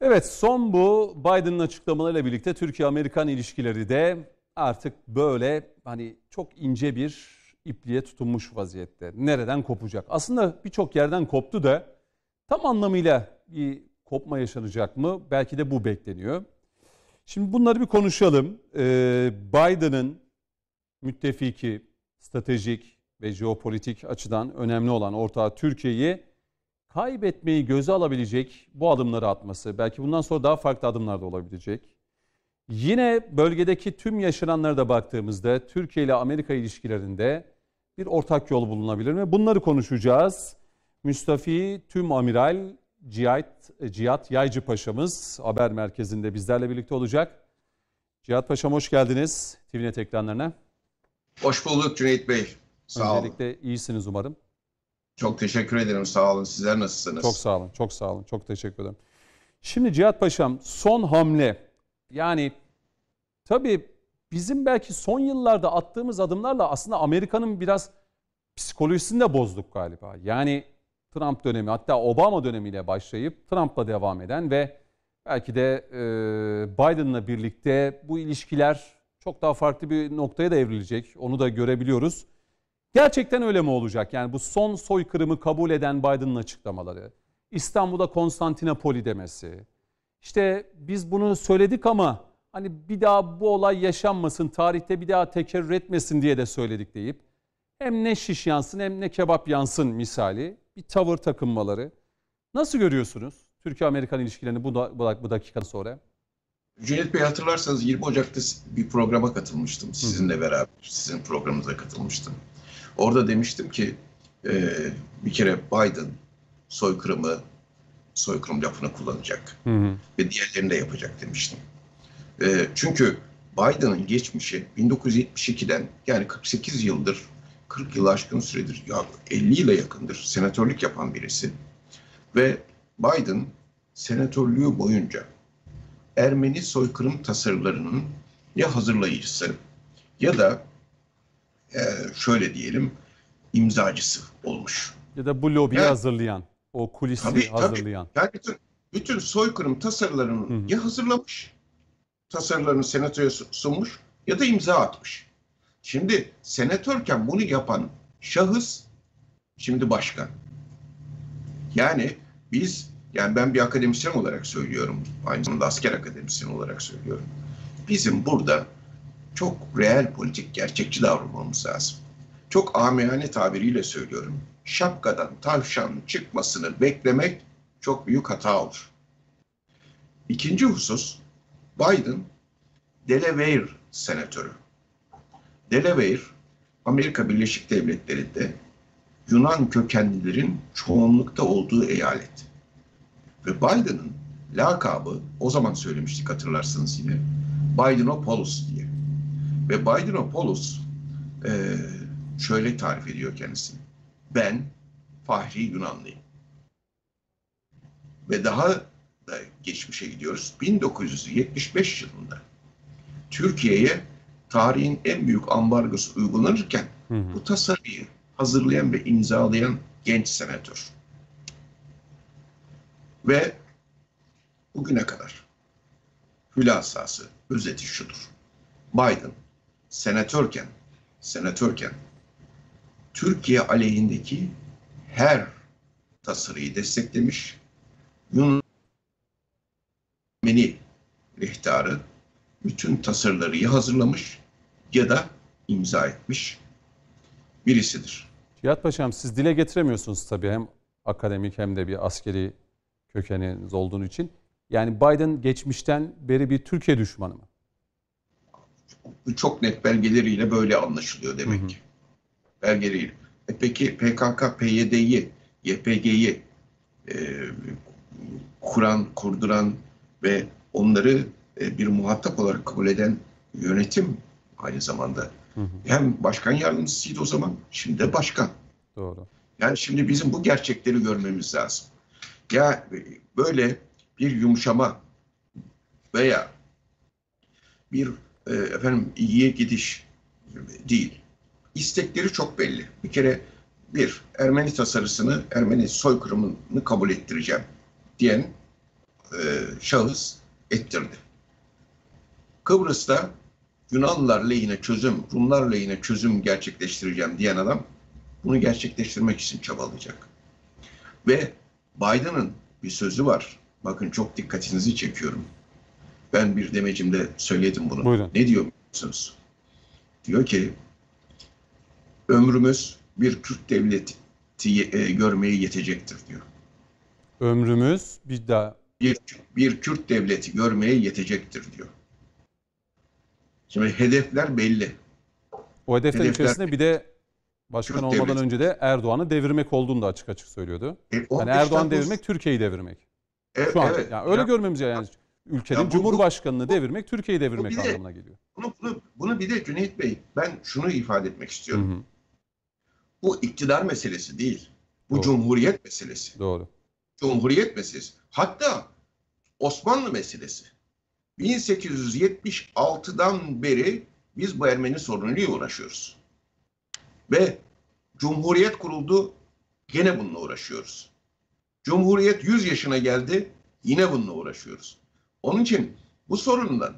Evet son bu Biden'ın açıklamalarıyla birlikte Türkiye-Amerikan ilişkileri de artık böyle hani çok ince bir ipliğe tutunmuş vaziyette. Nereden kopacak? Aslında birçok yerden koptu da tam anlamıyla bir kopma yaşanacak mı? Belki de bu bekleniyor. Şimdi bunları bir konuşalım. Ee, Biden'ın müttefiki, stratejik ve jeopolitik açıdan önemli olan ortağı Türkiye'yi kaybetmeyi göze alabilecek bu adımları atması, belki bundan sonra daha farklı adımlar da olabilecek. Yine bölgedeki tüm yaşananlara da baktığımızda Türkiye ile Amerika ilişkilerinde bir ortak yol bulunabilir mi? Bunları konuşacağız. Müstafi Tüm Amiral Cihat, Cihat Yaycı Paşa'mız haber merkezinde bizlerle birlikte olacak. Cihat Paşa'm hoş geldiniz TVNet ekranlarına. Hoş bulduk Cüneyt Bey. Sağ Öncelikle olun. iyisiniz umarım. Çok teşekkür ederim. Sağ olun. Sizler nasılsınız? Çok sağ olun. Çok sağ olun. Çok teşekkür ederim. Şimdi Cihat Paşam son hamle. Yani tabii bizim belki son yıllarda attığımız adımlarla aslında Amerika'nın biraz psikolojisini de bozduk galiba. Yani Trump dönemi hatta Obama dönemiyle başlayıp Trump'la devam eden ve belki de e, Biden'la birlikte bu ilişkiler çok daha farklı bir noktaya da evrilecek. Onu da görebiliyoruz. Gerçekten öyle mi olacak? Yani bu son soykırımı kabul eden Biden'ın açıklamaları, İstanbul'da Konstantinopoli demesi. İşte biz bunu söyledik ama hani bir daha bu olay yaşanmasın, tarihte bir daha tekerrür etmesin diye de söyledik deyip hem ne şiş yansın hem ne kebap yansın misali bir tavır takınmaları. Nasıl görüyorsunuz Türkiye-Amerikan ilişkilerini bu, da, bu dakika sonra? Cüneyt Bey hatırlarsanız 20 Ocak'ta bir programa katılmıştım. Sizinle beraber sizin programınıza katılmıştım. Orada demiştim ki e, bir kere Biden soykırımı, soykırım lafını kullanacak. Hı hı. Ve diğerlerini de yapacak demiştim. E, çünkü Biden'ın geçmişi 1972'den yani 48 yıldır 40 yıl aşkın süredir ya 50 yıla yakındır senatörlük yapan birisi. Ve Biden senatörlüğü boyunca Ermeni soykırım tasarılarının ya hazırlayıcısı ya da e, şöyle diyelim imzacısı olmuş. Ya da bu lobiyi yani, hazırlayan, o kulisi tabii, hazırlayan. Tabii. Yani bütün, bütün soykırım tasarılarını Hı-hı. ya hazırlamış, tasarılarını senatoya sunmuş ya da imza atmış. Şimdi senatörken bunu yapan şahıs şimdi başkan. Yani biz yani ben bir akademisyen olarak söylüyorum. Aynı zamanda asker akademisyen olarak söylüyorum. Bizim burada çok reel politik gerçekçi davranmamız lazım. Çok amiyane tabiriyle söylüyorum. Şapkadan tavşan çıkmasını beklemek çok büyük hata olur. İkinci husus Biden Delaware senatörü. Delaware Amerika Birleşik Devletleri'nde Yunan kökenlilerin çoğunlukta olduğu eyalet. Ve Biden'ın lakabı o zaman söylemiştik hatırlarsınız yine Bidenopoulos diye. Ve Bidenopoulos e, şöyle tarif ediyor kendisini. Ben Fahri Yunanlıyım. Ve daha da geçmişe gidiyoruz. 1975 yılında Türkiye'ye tarihin en büyük ambargosu uygulanırken hı hı. bu tasarıyı hazırlayan ve imzalayan genç senatör. Ve bugüne kadar hülasası, özeti şudur. Biden senatörken, senatörken Türkiye aleyhindeki her tasarıyı desteklemiş. Yunani rehtarı bütün tasarıları ya hazırlamış ya da imza etmiş birisidir. Cihat Paşam siz dile getiremiyorsunuz tabii hem akademik hem de bir askeri kökeniniz olduğunu için. Yani Biden geçmişten beri bir Türkiye düşmanı mı? Çok net belgeleriyle böyle anlaşılıyor demek ki. Belgeleriyle. E peki PKK, PYD'yi, YPG'yi e, kuran, kurduran ve onları e, bir muhatap olarak kabul eden yönetim aynı zamanda. Hı hı. Hem başkan yardımcısıydı o zaman, şimdi de başkan. Doğru. Yani şimdi bizim bu gerçekleri görmemiz lazım. Ya böyle bir yumuşama veya bir e, efendim iyiye gidiş değil. İstekleri çok belli. Bir kere bir Ermeni tasarısını, Ermeni soykırımını kabul ettireceğim diyen e, şahıs ettirdi. Kıbrıs'ta Yunanlılar lehine çözüm, Rumlar lehine çözüm gerçekleştireceğim diyen adam bunu gerçekleştirmek için çabalayacak. Ve Biden'ın bir sözü var. Bakın çok dikkatinizi çekiyorum. Ben bir demecimde söyledim bunu. Buyurun. Ne diyor musunuz? Diyor ki ömrümüz bir Kürt devleti e, görmeye yetecektir diyor. Ömrümüz bir daha Bir, bir Kürt devleti görmeye yetecektir diyor. Şimdi hedefler belli. o hedeflerin Hedefler- içerisinde bir de başkan Kürt olmadan devleti. önce de Erdoğan'ı devirmek olduğunu da açık açık söylüyordu. E, Yani 15 Erdoğan Temmuz- devirmek Türkiye'yi devirmek. E, Şu an evet. yani öyle Ya görmemiz yani ülkenin Ya bu- bu- cumhurbaşkanını devirmek Türkiye'yi devirmek bir de- anlamına geliyor. bunu, bunu, bunu bir de Cüneyt Bey ben şunu ifade etmek Hı istiyorum. hı, Bu iktidar meselesi değil. Bu Doğru. cumhuriyet meselesi. doğru. Cumhuriyet meselesi. Hatta Osmanlı meselesi. 1876'dan beri biz bu Ermeni sorunuyla uğraşıyoruz. Ve Cumhuriyet kuruldu, gene bununla uğraşıyoruz. Cumhuriyet 100 yaşına geldi, yine bununla uğraşıyoruz. Onun için bu sorundan,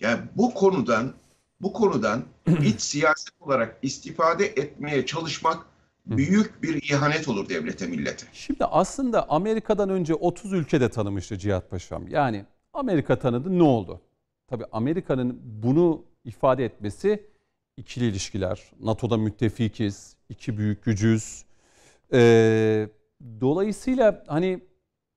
yani bu konudan, bu konudan iç siyaset olarak istifade etmeye çalışmak büyük bir ihanet olur devlete, millete. Şimdi aslında Amerika'dan önce 30 ülkede tanımıştı Cihat Paşam. Yani Amerika tanıdı ne oldu? Tabii Amerika'nın bunu ifade etmesi ikili ilişkiler. NATO'da müttefikiz, iki büyük gücüz. Ee, dolayısıyla hani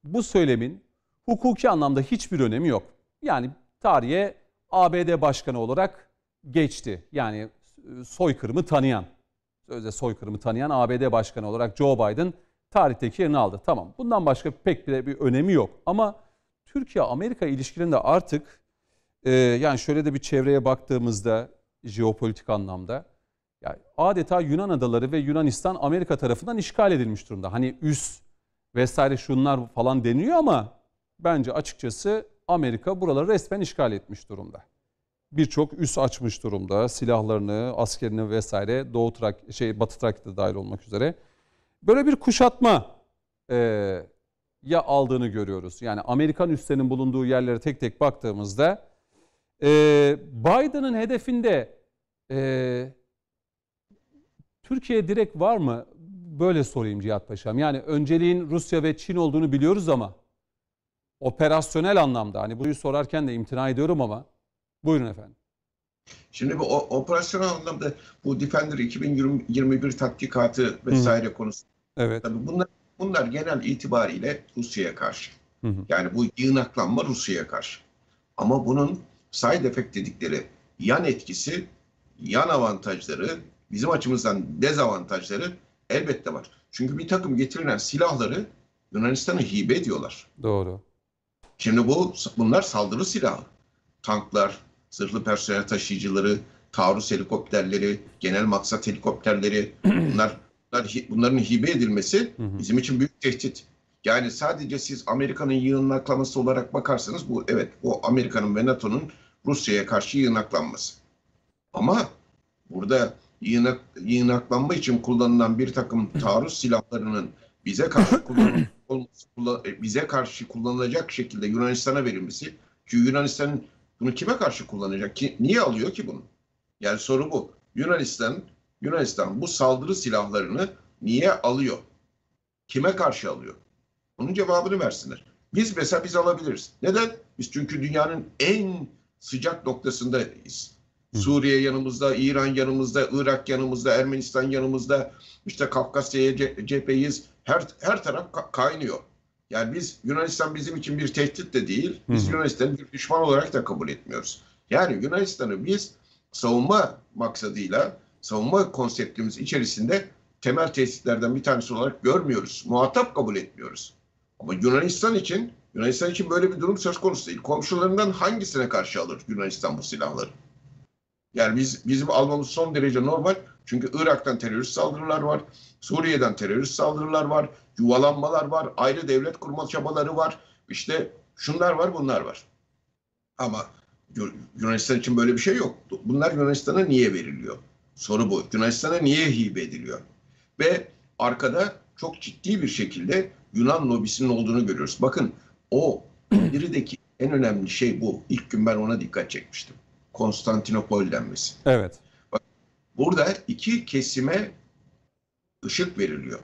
bu söylemin hukuki anlamda hiçbir önemi yok. Yani tarihe ABD başkanı olarak geçti. Yani e, soykırımı tanıyan, sözde soykırımı tanıyan ABD başkanı olarak Joe Biden tarihteki yerini aldı. Tamam bundan başka pek bir, bir önemi yok. Ama Türkiye-Amerika ilişkilerinde artık e, yani şöyle de bir çevreye baktığımızda jeopolitik anlamda yani adeta Yunan adaları ve Yunanistan Amerika tarafından işgal edilmiş durumda. Hani üs vesaire şunlar falan deniyor ama bence açıkçası Amerika buraları resmen işgal etmiş durumda. Birçok üs açmış durumda. Silahlarını, askerini vesaire Doğu Trak şey Batı Trakya'da dahil olmak üzere. Böyle bir kuşatma e, ya aldığını görüyoruz. Yani Amerikan üslerinin bulunduğu yerlere tek tek baktığımızda e, Biden'ın hedefinde e, Türkiye direkt var mı? Böyle sorayım Cihat Paşam. Yani önceliğin Rusya ve Çin olduğunu biliyoruz ama operasyonel anlamda hani bunu sorarken de imtina ediyorum ama buyurun efendim. Şimdi bu operasyonel anlamda bu Defender 2021 tatbikatı vesaire konusu. Evet. Tabii bunlar, bunlar genel itibariyle Rusya'ya karşı. Hı hı. Yani bu yığınaklanma Rusya'ya karşı. Ama bunun side effect dedikleri yan etkisi, yan avantajları, bizim açımızdan dezavantajları elbette var. Çünkü bir takım getirilen silahları Yunanistan'a hibe ediyorlar. Doğru. Şimdi bu bunlar saldırı silahı. Tanklar, zırhlı personel taşıyıcıları, taarruz helikopterleri, genel maksat helikopterleri bunlar, bunlar bunların hibe edilmesi bizim için büyük tehdit. Yani sadece siz Amerika'nın yığınaklaması olarak bakarsanız bu evet bu Amerika'nın ve NATO'nun Rusya'ya karşı yığınaklanması. Ama burada yığınak, yığınaklanma için kullanılan bir takım taarruz silahlarının bize karşı kullanıl- olması- e, bize karşı kullanılacak şekilde Yunanistan'a verilmesi ki Yunanistan bunu kime karşı kullanacak ki niye alıyor ki bunu? Yani soru bu. Yunanistan Yunanistan bu saldırı silahlarını niye alıyor? Kime karşı alıyor? Bunun cevabını versinler. Biz mesela biz alabiliriz. Neden? Biz çünkü dünyanın en sıcak noktasındayız. Suriye yanımızda, İran yanımızda, Irak yanımızda, Ermenistan yanımızda, işte Kafkasya'ya ce- cepheyiz. Her, her taraf ka- kaynıyor. Yani biz Yunanistan bizim için bir tehdit de değil. Biz. Yunanistan'ı bir düşman olarak da kabul etmiyoruz. Yani Yunanistan'ı biz savunma maksadıyla, savunma konseptimiz içerisinde temel tesislerden bir tanesi olarak görmüyoruz. Muhatap kabul etmiyoruz. Ama Yunanistan için Yunanistan için böyle bir durum söz konusu değil. Komşularından hangisine karşı alır Yunanistan bu silahları? Yani biz bizim almamız son derece normal. Çünkü Irak'tan terörist saldırılar var. Suriye'den terörist saldırılar var. Yuvalanmalar var. Ayrı devlet kurma çabaları var. İşte şunlar var, bunlar var. Ama Yu- Yunanistan için böyle bir şey yok. Bunlar Yunanistan'a niye veriliyor? Soru bu. Yunanistan'a niye hibe ediliyor? Ve arkada çok ciddi bir şekilde Yunan lobisinin olduğunu görüyoruz. Bakın o Birideki en önemli şey bu. İlk gün ben ona dikkat çekmiştim. Konstantinopol denmesi. Evet. Burada iki kesime ışık veriliyor.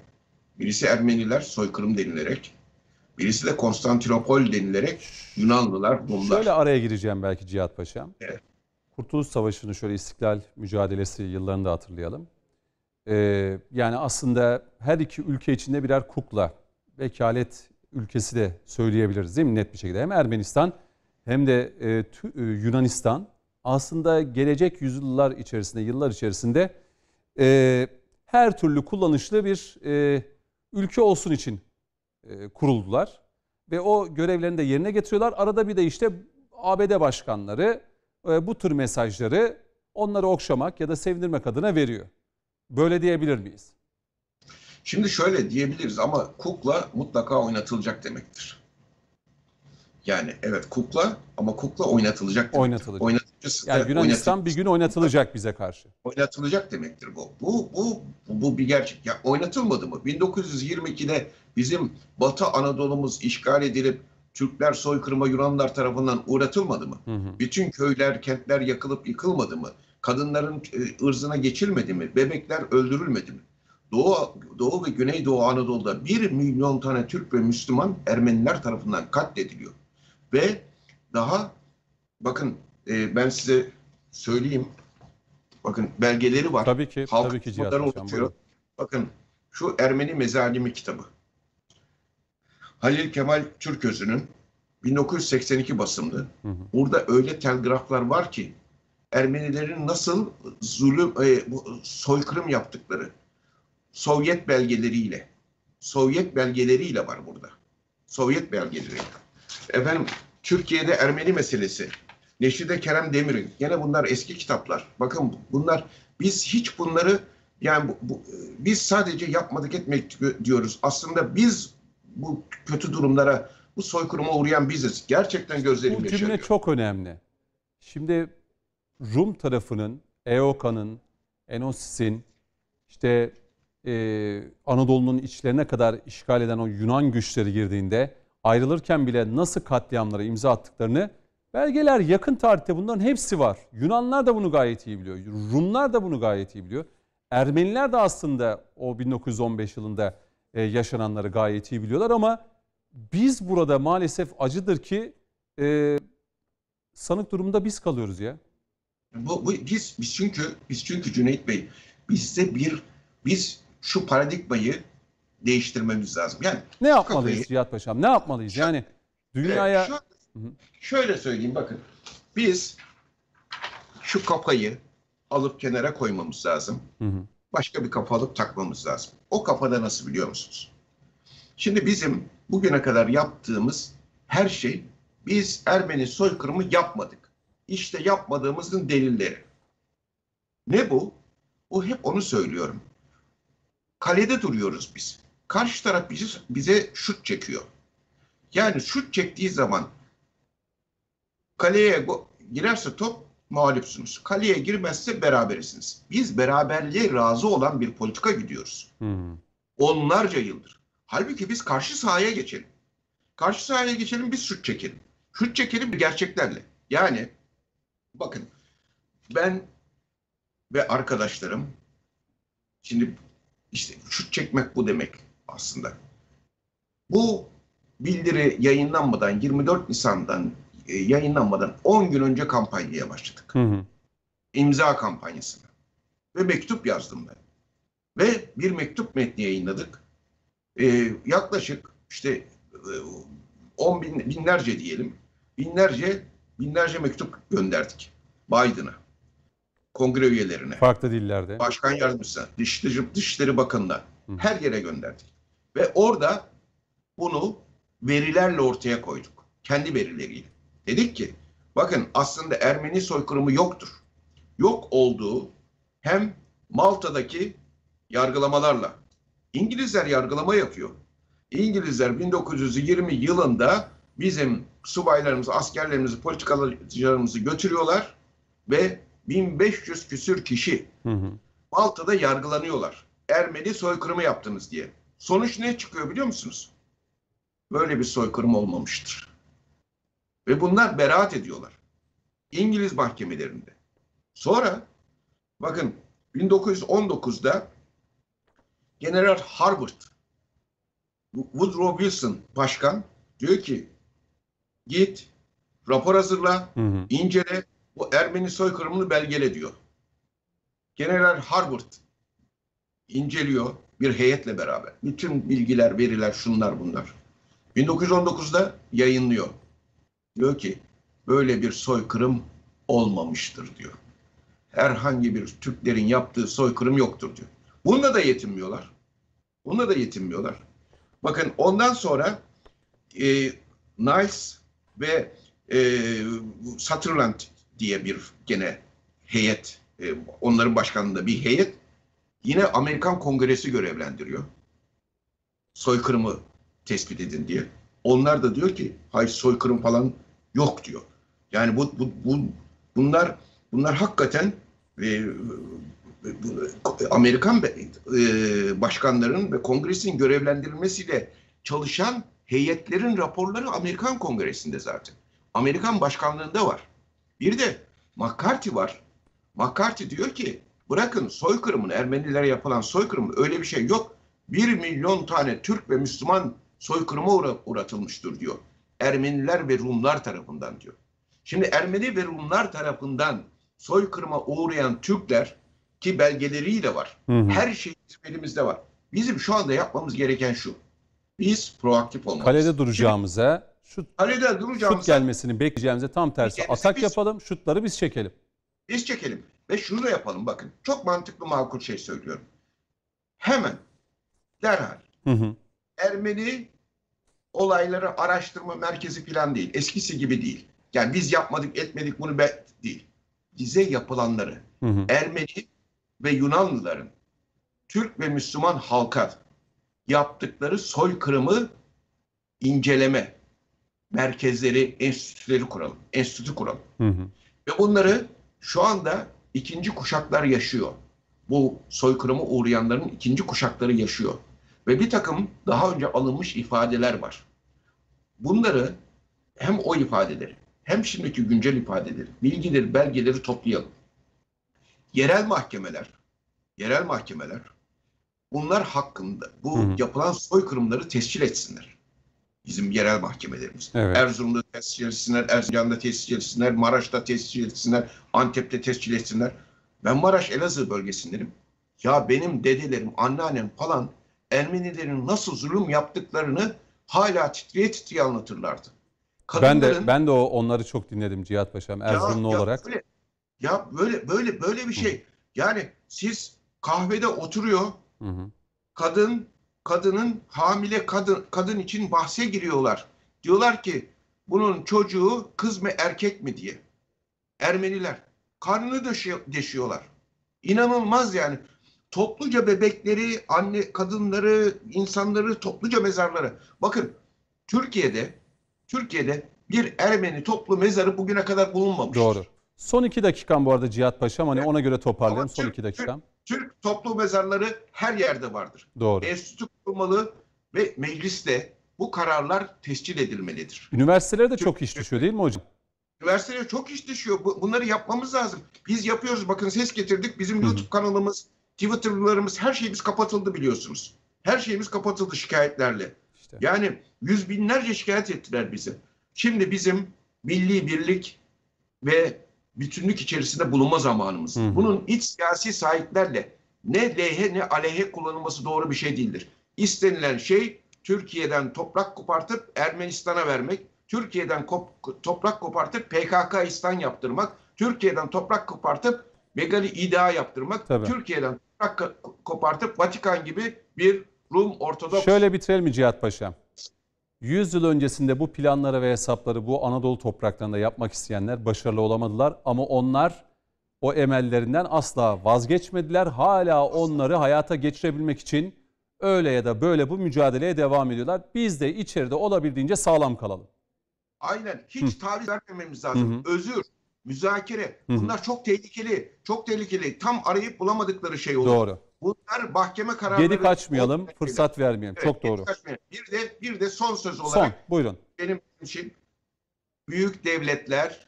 Birisi Ermeniler soykırım denilerek, birisi de Konstantinopol denilerek Yunanlılar, Rumlar. Şöyle araya gireceğim belki Cihat Paşam. Evet. Kurtuluş Savaşı'nı şöyle istiklal mücadelesi yıllarını da hatırlayalım. Ee, yani aslında her iki ülke içinde birer kukla, vekalet ülkesi de söyleyebiliriz değil mi net bir şekilde. Hem Ermenistan hem de e, tü- e, Yunanistan aslında gelecek yüzyıllar içerisinde, yıllar içerisinde e, her türlü kullanışlı bir e, ülke olsun için e, kuruldular. Ve o görevlerini de yerine getiriyorlar. Arada bir de işte ABD başkanları e, bu tür mesajları onları okşamak ya da sevindirmek adına veriyor. Böyle diyebilir miyiz? Şimdi şöyle diyebiliriz ama kukla mutlaka oynatılacak demektir. Yani evet kukla ama kukla oynatılacak demektir. Oynatılacak. Oynatıcısı da Yani Yunanistan oynatı- bir gün oynatılacak bize karşı. oynatılacak demektir bu. Bu bu bu bir gerçek. Ya oynatılmadı mı? 1922'de bizim Batı Anadolu'muz işgal edilip Türkler soykırıma Yunanlar tarafından uğratılmadı mı? Hı hı. Bütün köyler, kentler yakılıp yıkılmadı mı? Kadınların e, ırzına geçilmedi mi? Bebekler öldürülmedi mi? Doğu, Doğu ve Güneydoğu Anadolu'da 1 milyon tane Türk ve Müslüman Ermeniler tarafından katlediliyor. Ve daha bakın e, ben size söyleyeyim. Bakın belgeleri var. Tabii ki, Halk tabii ki Cihat. Bakın şu Ermeni Mezalimi kitabı. Halil Kemal Türközü'nün 1982 basımlı. Hı hı. Burada öyle telgraflar var ki Ermenilerin nasıl zulüm, e, soykırım yaptıkları Sovyet belgeleriyle Sovyet belgeleriyle var burada. Sovyet belgeleriyle. Efendim Türkiye'de Ermeni meselesi. Neşide Kerem Demir'in. Gene bunlar eski kitaplar. Bakın bunlar biz hiç bunları yani bu, bu- biz sadece yapmadık etmek diyoruz. Aslında biz bu kötü durumlara, bu soykırıma uğrayan biziz. Gerçekten gözlerim Bu cümle yaşarıyor. çok önemli. Şimdi Rum tarafının, EOKA'nın, Enosis'in, işte e, Anadolu'nun içlerine kadar işgal eden o Yunan güçleri girdiğinde ayrılırken bile nasıl katliamlara imza attıklarını belgeler yakın tarihte bunların hepsi var. Yunanlar da bunu gayet iyi biliyor. Rumlar da bunu gayet iyi biliyor. Ermeniler de aslında o 1915 yılında e, yaşananları gayet iyi biliyorlar ama biz burada maalesef acıdır ki e, sanık durumda biz kalıyoruz ya. Bu, bu biz biz çünkü biz çünkü Cüneyt Bey bizde bir biz şu paradigmayı değiştirmemiz lazım. Yani Ne yapmalıyız Kafayı- Cihat Paşam? Ne yapmalıyız? Yani dünyaya... Evet, şu- şöyle söyleyeyim bakın. Biz şu kafayı alıp kenara koymamız lazım. Hı hı. Başka bir kafa alıp takmamız lazım. O kafada nasıl biliyor musunuz? Şimdi bizim bugüne kadar yaptığımız her şey biz Ermeni soykırımı yapmadık. İşte yapmadığımızın delilleri. Ne bu? O hep onu söylüyorum. Kalede duruyoruz biz. Karşı taraf bizi, bize şut çekiyor. Yani şut çektiği zaman kaleye girerse top mağlupsunuz. Kaleye girmezse berabersiniz. Biz beraberliğe razı olan bir politika gidiyoruz. Hı. Onlarca yıldır. Halbuki biz karşı sahaya geçelim. Karşı sahaya geçelim biz şut çekelim. Şut çekelim gerçeklerle. Yani bakın ben ve arkadaşlarım şimdi işte şut çekmek bu demek aslında. Bu bildiri yayınlanmadan 24 Nisan'dan e, yayınlanmadan 10 gün önce kampanyaya başladık. Hı hı. İmza kampanyasına. Ve mektup yazdım ben. Ve bir mektup metni yayınladık. Ee, yaklaşık işte e, 10 bin, binlerce diyelim. Binlerce binlerce mektup gönderdik Biden'a. Kongre üyelerine. Farklı dillerde. Başkan yardımcısına, Dışişleri, Dışişleri Bakanı'na Hı. her yere gönderdik. Ve orada bunu verilerle ortaya koyduk. Kendi verileriyle. Dedik ki bakın aslında Ermeni soykırımı yoktur. Yok olduğu hem Malta'daki yargılamalarla İngilizler yargılama yapıyor. İngilizler 1920 yılında bizim subaylarımızı, askerlerimizi, politikacılarımızı götürüyorlar ve 1500 küsür kişi Hı hı. Malta'da yargılanıyorlar. Ermeni soykırımı yaptınız diye. Sonuç ne çıkıyor biliyor musunuz? Böyle bir soykırım olmamıştır. Ve bunlar beraat ediyorlar. İngiliz mahkemelerinde. Sonra bakın 1919'da General Harbert Woodrow Wilson başkan diyor ki git rapor hazırla Hı hı. incele bu Ermeni soykırımını belgele diyor. General Harbert inceliyor bir heyetle beraber. Bütün bilgiler, veriler, şunlar bunlar. 1919'da yayınlıyor. Diyor ki böyle bir soykırım olmamıştır diyor. Herhangi bir Türklerin yaptığı soykırım yoktur diyor. Bununla da yetinmiyorlar. Bununla da yetinmiyorlar. Bakın ondan sonra e, Nice ve e, Sutherland diye bir gene heyet, e, onların başkanlığında bir heyet yine Amerikan Kongresi görevlendiriyor. Soykırımı tespit edin diye. Onlar da diyor ki hayır soykırım falan yok diyor. Yani bu, bu, bu bunlar bunlar hakikaten e, Amerikan e, başkanların ve kongresin görevlendirilmesiyle çalışan heyetlerin raporları Amerikan Kongresi'nde zaten. Amerikan başkanlığında var. Bir de McCarthy var. McCarthy diyor ki bırakın soykırımın Ermenilere yapılan soykırım öyle bir şey yok. Bir milyon tane Türk ve Müslüman soykırıma uğra- uğratılmıştır diyor. Ermeniler ve Rumlar tarafından diyor. Şimdi Ermeni ve Rumlar tarafından soykırıma uğrayan Türkler ki belgeleriyle var. Hı hı. Her şey elimizde var. Bizim şu anda yapmamız gereken şu. Biz proaktif olmalıyız. Kalede duracağımıza, şut, Kalede şut duracağımız gelmesini bekleyeceğimize tam tersi atak biz- yapalım, şutları biz çekelim. biz çekelim. Ve şunu da yapalım bakın. Çok mantıklı makul şey söylüyorum. Hemen derhal Hı hı. Ermeni olayları araştırma merkezi falan değil. Eskisi gibi değil. Yani biz yapmadık etmedik bunu be değil. Bize yapılanları Hı hı. Ermeni ve Yunanlıların Türk ve Müslüman halka yaptıkları soykırımı inceleme merkezleri, enstitüleri kuralım. Enstitü kuralım. Hı hı. Ve bunları şu anda ikinci kuşaklar yaşıyor. Bu soykırıma uğrayanların ikinci kuşakları yaşıyor. Ve bir takım daha önce alınmış ifadeler var. Bunları hem o ifadeleri hem şimdiki güncel ifadeleri, bilgileri, belgeleri toplayalım. Yerel mahkemeler, yerel mahkemeler bunlar hakkında bu yapılan soykırımları tescil etsinler. Bizim yerel mahkemelerimiz. Evet. Erzurum'da tescil etsinler, Erzincan'da tescil etsinler, Maraş'ta tescil etsinler, Antep'te tescil etsinler. Ben Maraş Elazığ bölgesindenim. Ya benim dedelerim, anneannem falan Ermenilerin nasıl zulüm yaptıklarını hala titreye titreye anlatırlardı. Ben de Kadınların- ben de o onları çok dinledim Cihat Paşam Erzurumlu ya olarak. Böyle, ya böyle böyle böyle bir şey. Yani siz kahvede oturuyor, Hı hı. kadın kadının hamile kadın kadın için bahse giriyorlar. Diyorlar ki bunun çocuğu kız mı erkek mi diye. Ermeniler karnını deşiyorlar. İnanılmaz yani. Topluca bebekleri, anne kadınları, insanları topluca mezarları. Bakın Türkiye'de Türkiye'de bir Ermeni toplu mezarı bugüne kadar bulunmamıştır. Doğru. Son iki dakikam bu arada Cihat Paşam. Hani ona göre toparlayalım. Ama Son Türk- iki dakikam. Türk toplu mezarları her yerde vardır. Doğru. Enstitü kurulmalı ve mecliste bu kararlar tescil edilmelidir. Üniversitelere de çok iş düşüyor değil mi hocam? Üniversitelere çok iş düşüyor. Bu- Bunları yapmamız lazım. Biz yapıyoruz. Bakın ses getirdik. Bizim Hı hı. YouTube kanalımız, Twitter'larımız her şeyimiz kapatıldı biliyorsunuz. Her şeyimiz kapatıldı şikayetlerle. İşte. Yani yüz binlerce şikayet ettiler bizi. Şimdi bizim milli birlik ve bütünlük içerisinde bulunma zamanımız. Hı hı. Bunun iç siyasi sahiplerle ne lehhe ne aleyhe kullanılması doğru bir şey değildir. İstenilen şey Türkiye'den toprak kopartıp Ermenistan'a vermek, Türkiye'den kop- toprak kopartıp PKK İstan yaptırmak, Türkiye'den toprak kopartıp Megali İDA yaptırmak, Tabii. Türkiye'den toprak ko- kopartıp Vatikan gibi bir Rum Ortodoks Şöyle bitirelim mi Cihat Paşam? 100 yıl öncesinde bu planları ve hesapları bu Anadolu topraklarında yapmak isteyenler başarılı olamadılar ama onlar o emellerinden asla vazgeçmediler. Hala onları hayata geçirebilmek için öyle ya da böyle bu mücadeleye devam ediyorlar. Biz de içeride olabildiğince sağlam kalalım. Aynen. Hiç taviz vermememiz lazım. Hı Özür, müzakere. Hı hı. Bunlar çok tehlikeli. Çok tehlikeli. Tam arayıp bulamadıkları şey olur. Doğru. Bunlar mahkeme kararları. Gedik açmayalım, olmayan fırsat vermeyelim. şeyler. Çok Evet, doğru. Bir de bir de son söz Son, olarak buyurun. benim için büyük devletler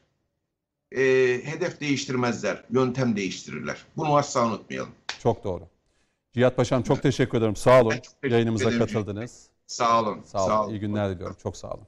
e, hedef değiştirmezler, yöntem değiştirirler. Bunu asla unutmayalım. Çok doğru. Cihat Paşam çok teşekkür ederim. Sağ olun. Yayınımıza katıldınız. Sağ olun. Sağ olun. İyi günler diliyorum. Çok sağ olun.